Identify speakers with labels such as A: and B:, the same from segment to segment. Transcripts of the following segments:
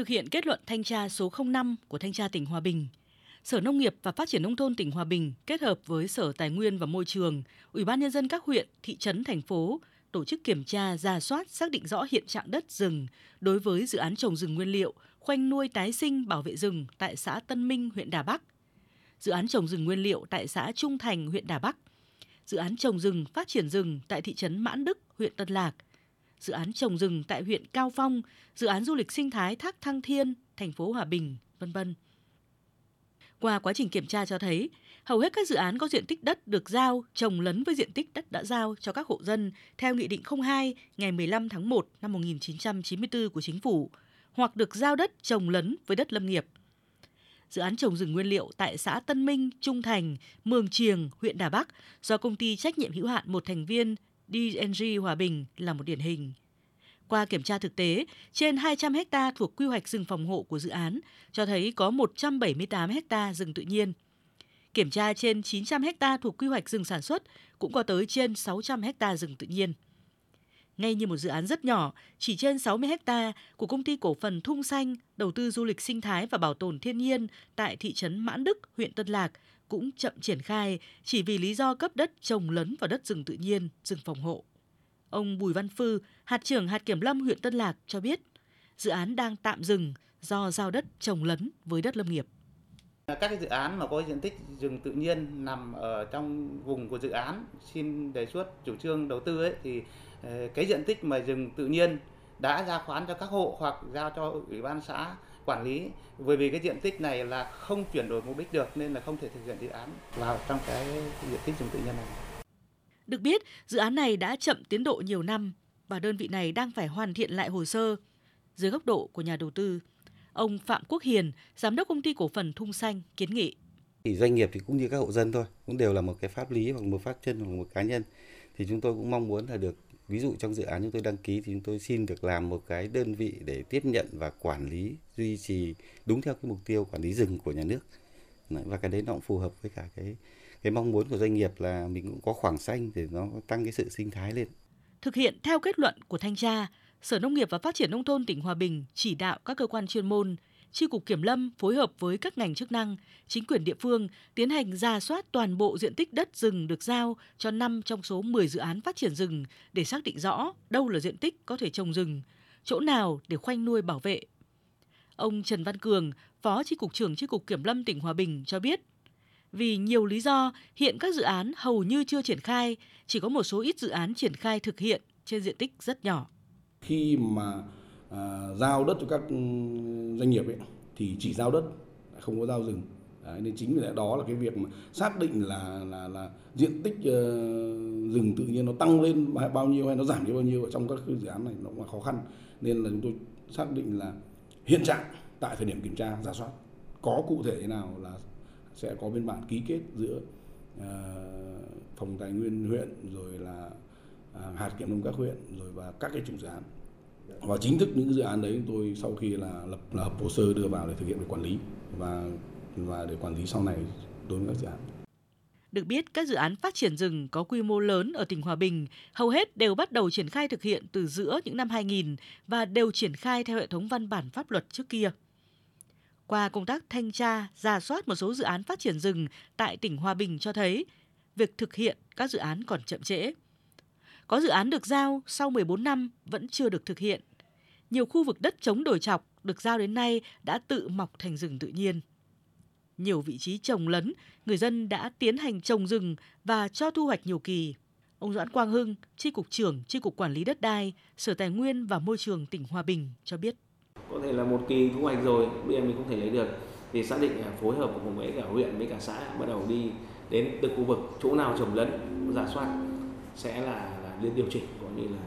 A: Thực hiện kết luận thanh tra số 05 của Thanh tra tỉnh Hòa Bình, Sở Nông nghiệp và Phát triển Nông thôn tỉnh Hòa Bình kết hợp với Sở Tài nguyên và Môi trường, Ủy ban Nhân dân các huyện, thị trấn, thành phố tổ chức kiểm tra, ra soát, xác định rõ hiện trạng đất rừng đối với dự án trồng rừng nguyên liệu, khoanh nuôi tái sinh bảo vệ rừng tại xã Tân Minh, huyện Đà Bắc, dự án trồng rừng nguyên liệu tại xã Trung Thành, huyện Đà Bắc, dự án trồng rừng phát triển rừng tại thị trấn Mãn Đức, huyện Tân Lạc, dự án trồng rừng tại huyện Cao Phong, dự án du lịch sinh thái Thác Thăng Thiên, thành phố Hòa Bình, vân vân. Qua quá trình kiểm tra cho thấy, hầu hết các dự án có diện tích đất được giao trồng lấn với diện tích đất đã giao cho các hộ dân theo Nghị định 02 ngày 15 tháng 1 năm 1994 của Chính phủ, hoặc được giao đất trồng lấn với đất lâm nghiệp. Dự án trồng rừng nguyên liệu tại xã Tân Minh, Trung Thành, Mường Triềng, huyện Đà Bắc do công ty trách nhiệm hữu hạn một thành viên DNG Hòa Bình là một điển hình. Qua kiểm tra thực tế, trên 200 ha thuộc quy hoạch rừng phòng hộ của dự án cho thấy có 178 ha rừng tự nhiên. Kiểm tra trên 900 ha thuộc quy hoạch rừng sản xuất cũng có tới trên 600 ha rừng tự nhiên. Ngay như một dự án rất nhỏ, chỉ trên 60 ha của công ty cổ phần Thung Xanh đầu tư du lịch sinh thái và bảo tồn thiên nhiên tại thị trấn Mãn Đức, huyện Tân Lạc cũng chậm triển khai chỉ vì lý do cấp đất trồng lấn vào đất rừng tự nhiên, rừng phòng hộ. Ông Bùi Văn Phư, hạt trưởng hạt kiểm lâm huyện Tân Lạc cho biết, dự án đang tạm dừng do giao đất trồng lấn với đất lâm nghiệp.
B: Các cái dự án mà có diện tích rừng tự nhiên nằm ở trong vùng của dự án xin đề xuất chủ trương đầu tư ấy thì ờ, cái diện tích mà rừng tự nhiên đã ra khoán cho các hộ hoặc giao cho ủy ban xã quản lý bởi vì cái diện tích này là không chuyển đổi mục đích được nên là không thể thực hiện dự án vào trong cái diện tích rừng tự nhiên này.
A: Được biết, dự án này đã chậm tiến độ nhiều năm và đơn vị này đang phải hoàn thiện lại hồ sơ. Dưới góc độ của nhà đầu tư, ông Phạm Quốc Hiền, giám đốc công ty cổ phần Thung Xanh kiến nghị.
C: Thì doanh nghiệp thì cũng như các hộ dân thôi, cũng đều là một cái pháp lý hoặc một pháp chân hoặc một cá nhân. Thì chúng tôi cũng mong muốn là được ví dụ trong dự án chúng tôi đăng ký thì chúng tôi xin được làm một cái đơn vị để tiếp nhận và quản lý duy trì đúng theo cái mục tiêu quản lý rừng của nhà nước và cái đấy nó cũng phù hợp với cả cái cái mong muốn của doanh nghiệp là mình cũng có khoảng xanh để nó tăng cái sự sinh thái lên.
A: Thực hiện theo kết luận của thanh tra, Sở Nông nghiệp và Phát triển Nông thôn tỉnh Hòa Bình chỉ đạo các cơ quan chuyên môn, tri cục Kiểm lâm phối hợp với các ngành chức năng, chính quyền địa phương tiến hành ra soát toàn bộ diện tích đất rừng được giao cho 5 trong số 10 dự án phát triển rừng để xác định rõ đâu là diện tích có thể trồng rừng, chỗ nào để khoanh nuôi bảo vệ. Ông Trần Văn Cường, Phó tri cục trưởng tri cục Kiểm lâm tỉnh Hòa Bình cho biết, vì nhiều lý do, hiện các dự án hầu như chưa triển khai, chỉ có một số ít dự án triển khai thực hiện trên diện tích rất nhỏ.
D: Khi mà à, giao đất cho các ừ, doanh nghiệp ấy, thì chỉ giao đất, không có giao rừng. Đấy, nên chính vì đó là cái việc mà xác định là là là diện tích uh, rừng tự nhiên nó tăng lên bao nhiêu hay nó giảm đi bao nhiêu ở trong các dự án này nó cũng là khó khăn nên là chúng tôi xác định là hiện trạng tại thời điểm kiểm tra giả soát có cụ thể thế nào là sẽ có biên bản ký kết giữa uh, phòng tài nguyên huyện rồi là À, hạt kiểm lâm các huyện rồi và các cái chủ dự án và chính thức những dự án đấy tôi sau khi là lập là hợp hồ sơ đưa vào để thực hiện để quản lý và và để quản lý sau này đối với các dự án.
A: Được biết, các dự án phát triển rừng có quy mô lớn ở tỉnh Hòa Bình hầu hết đều bắt đầu triển khai thực hiện từ giữa những năm 2000 và đều triển khai theo hệ thống văn bản pháp luật trước kia. Qua công tác thanh tra, giả soát một số dự án phát triển rừng tại tỉnh Hòa Bình cho thấy việc thực hiện các dự án còn chậm trễ. Có dự án được giao sau 14 năm vẫn chưa được thực hiện. Nhiều khu vực đất chống đổi chọc được giao đến nay đã tự mọc thành rừng tự nhiên. Nhiều vị trí trồng lấn, người dân đã tiến hành trồng rừng và cho thu hoạch nhiều kỳ. Ông Doãn Quang Hưng, Tri Cục trưởng Tri Cục Quản lý Đất đai, Sở Tài nguyên và Môi trường tỉnh Hòa Bình cho biết
E: có thể là một kỳ thu hoạch rồi bây giờ mình không thể lấy được thì xác định là phối hợp cùng với cả huyện với cả xã bắt đầu đi đến từng khu vực chỗ nào trồng lấn giả soát sẽ là lên liên điều chỉnh cũng như là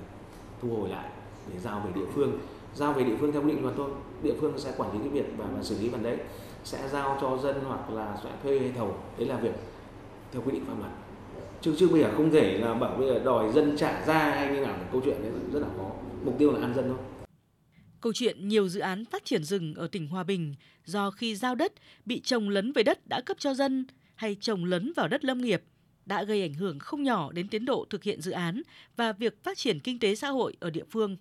E: thu hồi lại để giao về địa phương. Giao về địa phương theo quy định luật thôi. Địa phương sẽ quản lý cái việc và, và xử lý phần đấy. Sẽ giao cho dân hoặc là sẽ thuê hay thầu đấy là việc theo quy định pháp luật. Chứ chứ bây giờ không thể là bảo bây giờ đòi dân trả ra hay như nào câu chuyện đấy rất là khó. Mục tiêu là an dân thôi.
A: Câu chuyện nhiều dự án phát triển rừng ở tỉnh Hòa Bình do khi giao đất bị trồng lấn về đất đã cấp cho dân hay trồng lấn vào đất lâm nghiệp đã gây ảnh hưởng không nhỏ đến tiến độ thực hiện dự án và việc phát triển kinh tế xã hội ở địa phương.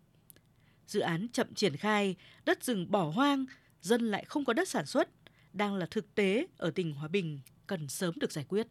A: Dự án chậm triển khai, đất rừng bỏ hoang, dân lại không có đất sản xuất, đang là thực tế ở tỉnh Hòa Bình cần sớm được giải quyết.